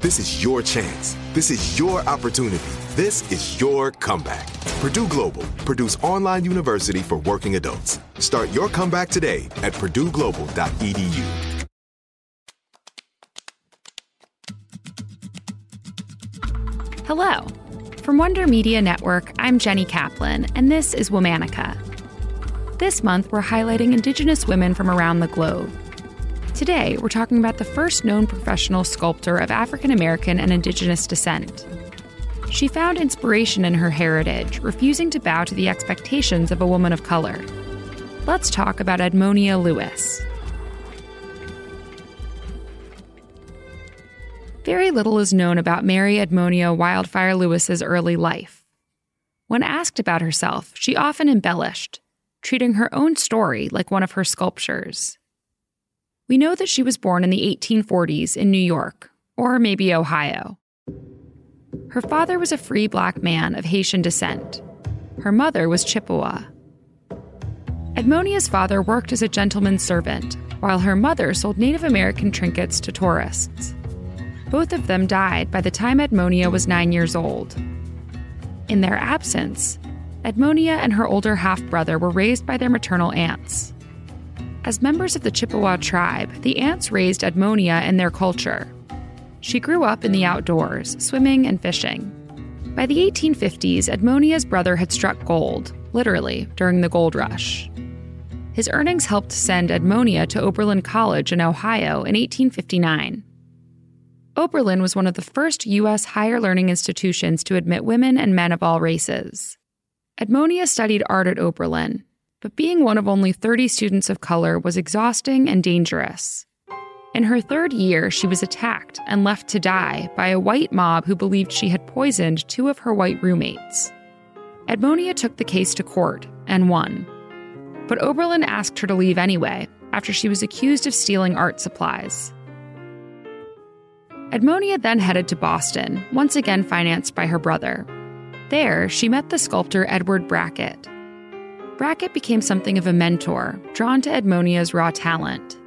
This is your chance. This is your opportunity. This is your comeback. Purdue Global, Purdue's online university for working adults. Start your comeback today at purdueglobal.edu. Hello. From Wonder Media Network, I'm Jenny Kaplan, and this is Womanica. This month, we're highlighting Indigenous women from around the globe. Today, we're talking about the first known professional sculptor of African American and Indigenous descent. She found inspiration in her heritage, refusing to bow to the expectations of a woman of color. Let's talk about Edmonia Lewis. Very little is known about Mary Edmonia Wildfire Lewis's early life. When asked about herself, she often embellished, treating her own story like one of her sculptures. We know that she was born in the 1840s in New York, or maybe Ohio. Her father was a free black man of Haitian descent. Her mother was Chippewa. Edmonia's father worked as a gentleman's servant, while her mother sold Native American trinkets to tourists. Both of them died by the time Edmonia was nine years old. In their absence, Edmonia and her older half brother were raised by their maternal aunts. As members of the Chippewa tribe, the aunts raised Edmonia in their culture. She grew up in the outdoors, swimming and fishing. By the 1850s, Edmonia's brother had struck gold, literally, during the gold rush. His earnings helped send Edmonia to Oberlin College in Ohio in 1859. Oberlin was one of the first U.S. higher learning institutions to admit women and men of all races. Edmonia studied art at Oberlin, but being one of only 30 students of color was exhausting and dangerous. In her third year, she was attacked and left to die by a white mob who believed she had poisoned two of her white roommates. Edmonia took the case to court and won. But Oberlin asked her to leave anyway after she was accused of stealing art supplies. Edmonia then headed to Boston, once again financed by her brother. There, she met the sculptor Edward Brackett. Brackett became something of a mentor, drawn to Edmonia's raw talent.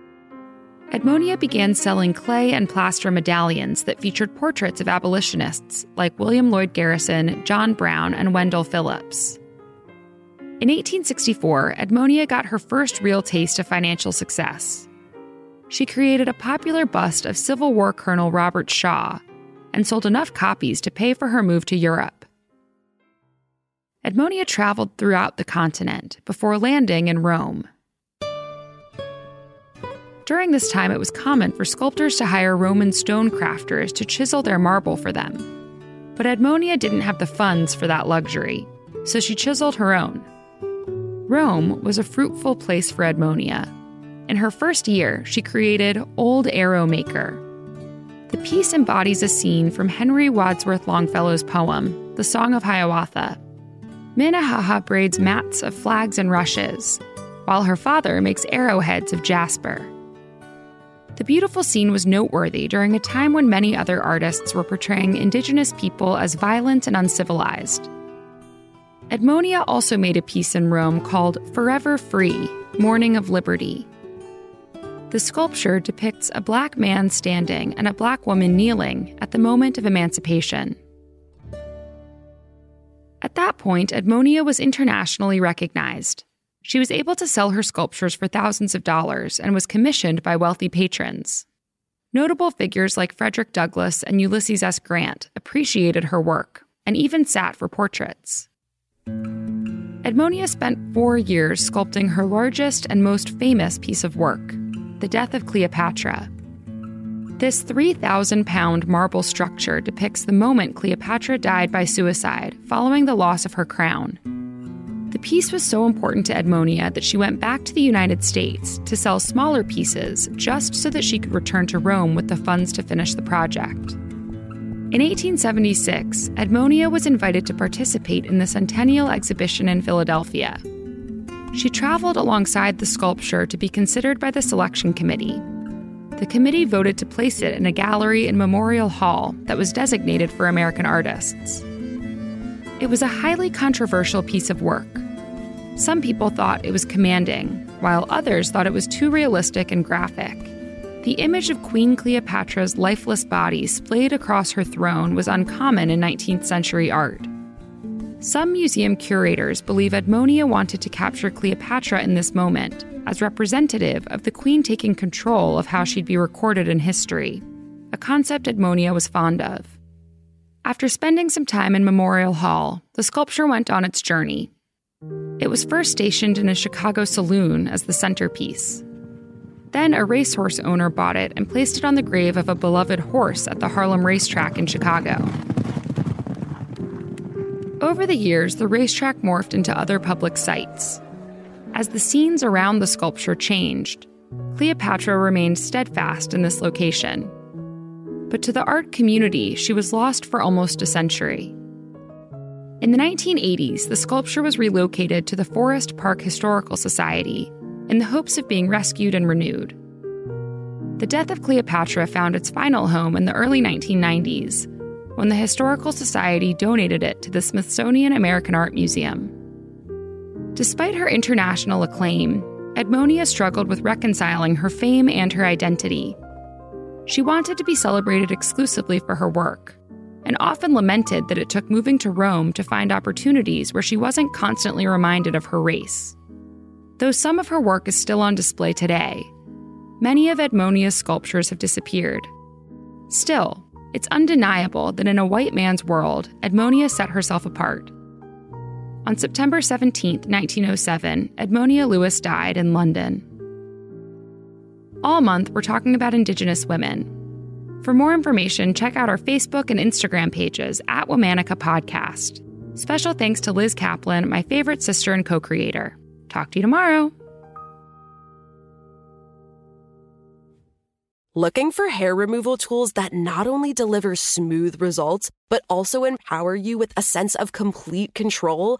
Edmonia began selling clay and plaster medallions that featured portraits of abolitionists like William Lloyd Garrison, John Brown, and Wendell Phillips. In 1864, Edmonia got her first real taste of financial success she created a popular bust of Civil War Colonel Robert Shaw and sold enough copies to pay for her move to Europe. Edmonia traveled throughout the continent before landing in Rome. During this time, it was common for sculptors to hire Roman stone crafters to chisel their marble for them. But Edmonia didn't have the funds for that luxury, so she chiseled her own. Rome was a fruitful place for Edmonia, in her first year, she created Old Arrow Maker. The piece embodies a scene from Henry Wadsworth Longfellow's poem, The Song of Hiawatha. Minnehaha braids mats of flags and rushes, while her father makes arrowheads of jasper. The beautiful scene was noteworthy during a time when many other artists were portraying indigenous people as violent and uncivilized. Edmonia also made a piece in Rome called Forever Free Morning of Liberty. The sculpture depicts a black man standing and a black woman kneeling at the moment of emancipation. At that point, Edmonia was internationally recognized. She was able to sell her sculptures for thousands of dollars and was commissioned by wealthy patrons. Notable figures like Frederick Douglass and Ulysses S. Grant appreciated her work and even sat for portraits. Edmonia spent four years sculpting her largest and most famous piece of work, The Death of Cleopatra. This 3,000 pound marble structure depicts the moment Cleopatra died by suicide following the loss of her crown. The piece was so important to Edmonia that she went back to the United States to sell smaller pieces just so that she could return to Rome with the funds to finish the project. In 1876, Edmonia was invited to participate in the Centennial Exhibition in Philadelphia. She traveled alongside the sculpture to be considered by the selection committee. The committee voted to place it in a gallery in Memorial Hall that was designated for American artists. It was a highly controversial piece of work. Some people thought it was commanding, while others thought it was too realistic and graphic. The image of Queen Cleopatra's lifeless body splayed across her throne was uncommon in 19th century art. Some museum curators believe Edmonia wanted to capture Cleopatra in this moment as representative of the queen taking control of how she'd be recorded in history, a concept Edmonia was fond of. After spending some time in Memorial Hall, the sculpture went on its journey. It was first stationed in a Chicago saloon as the centerpiece. Then a racehorse owner bought it and placed it on the grave of a beloved horse at the Harlem racetrack in Chicago. Over the years, the racetrack morphed into other public sites. As the scenes around the sculpture changed, Cleopatra remained steadfast in this location but to the art community, she was lost for almost a century. In the 1980s, the sculpture was relocated to the Forest Park Historical Society in the hopes of being rescued and renewed. The death of Cleopatra found its final home in the early 1990s when the Historical Society donated it to the Smithsonian American Art Museum. Despite her international acclaim, Edmonia struggled with reconciling her fame and her identity she wanted to be celebrated exclusively for her work, and often lamented that it took moving to Rome to find opportunities where she wasn't constantly reminded of her race. Though some of her work is still on display today, many of Edmonia's sculptures have disappeared. Still, it's undeniable that in a white man's world, Edmonia set herself apart. On September 17, 1907, Edmonia Lewis died in London. All month, we're talking about Indigenous women. For more information, check out our Facebook and Instagram pages at Womanica Podcast. Special thanks to Liz Kaplan, my favorite sister and co creator. Talk to you tomorrow. Looking for hair removal tools that not only deliver smooth results, but also empower you with a sense of complete control?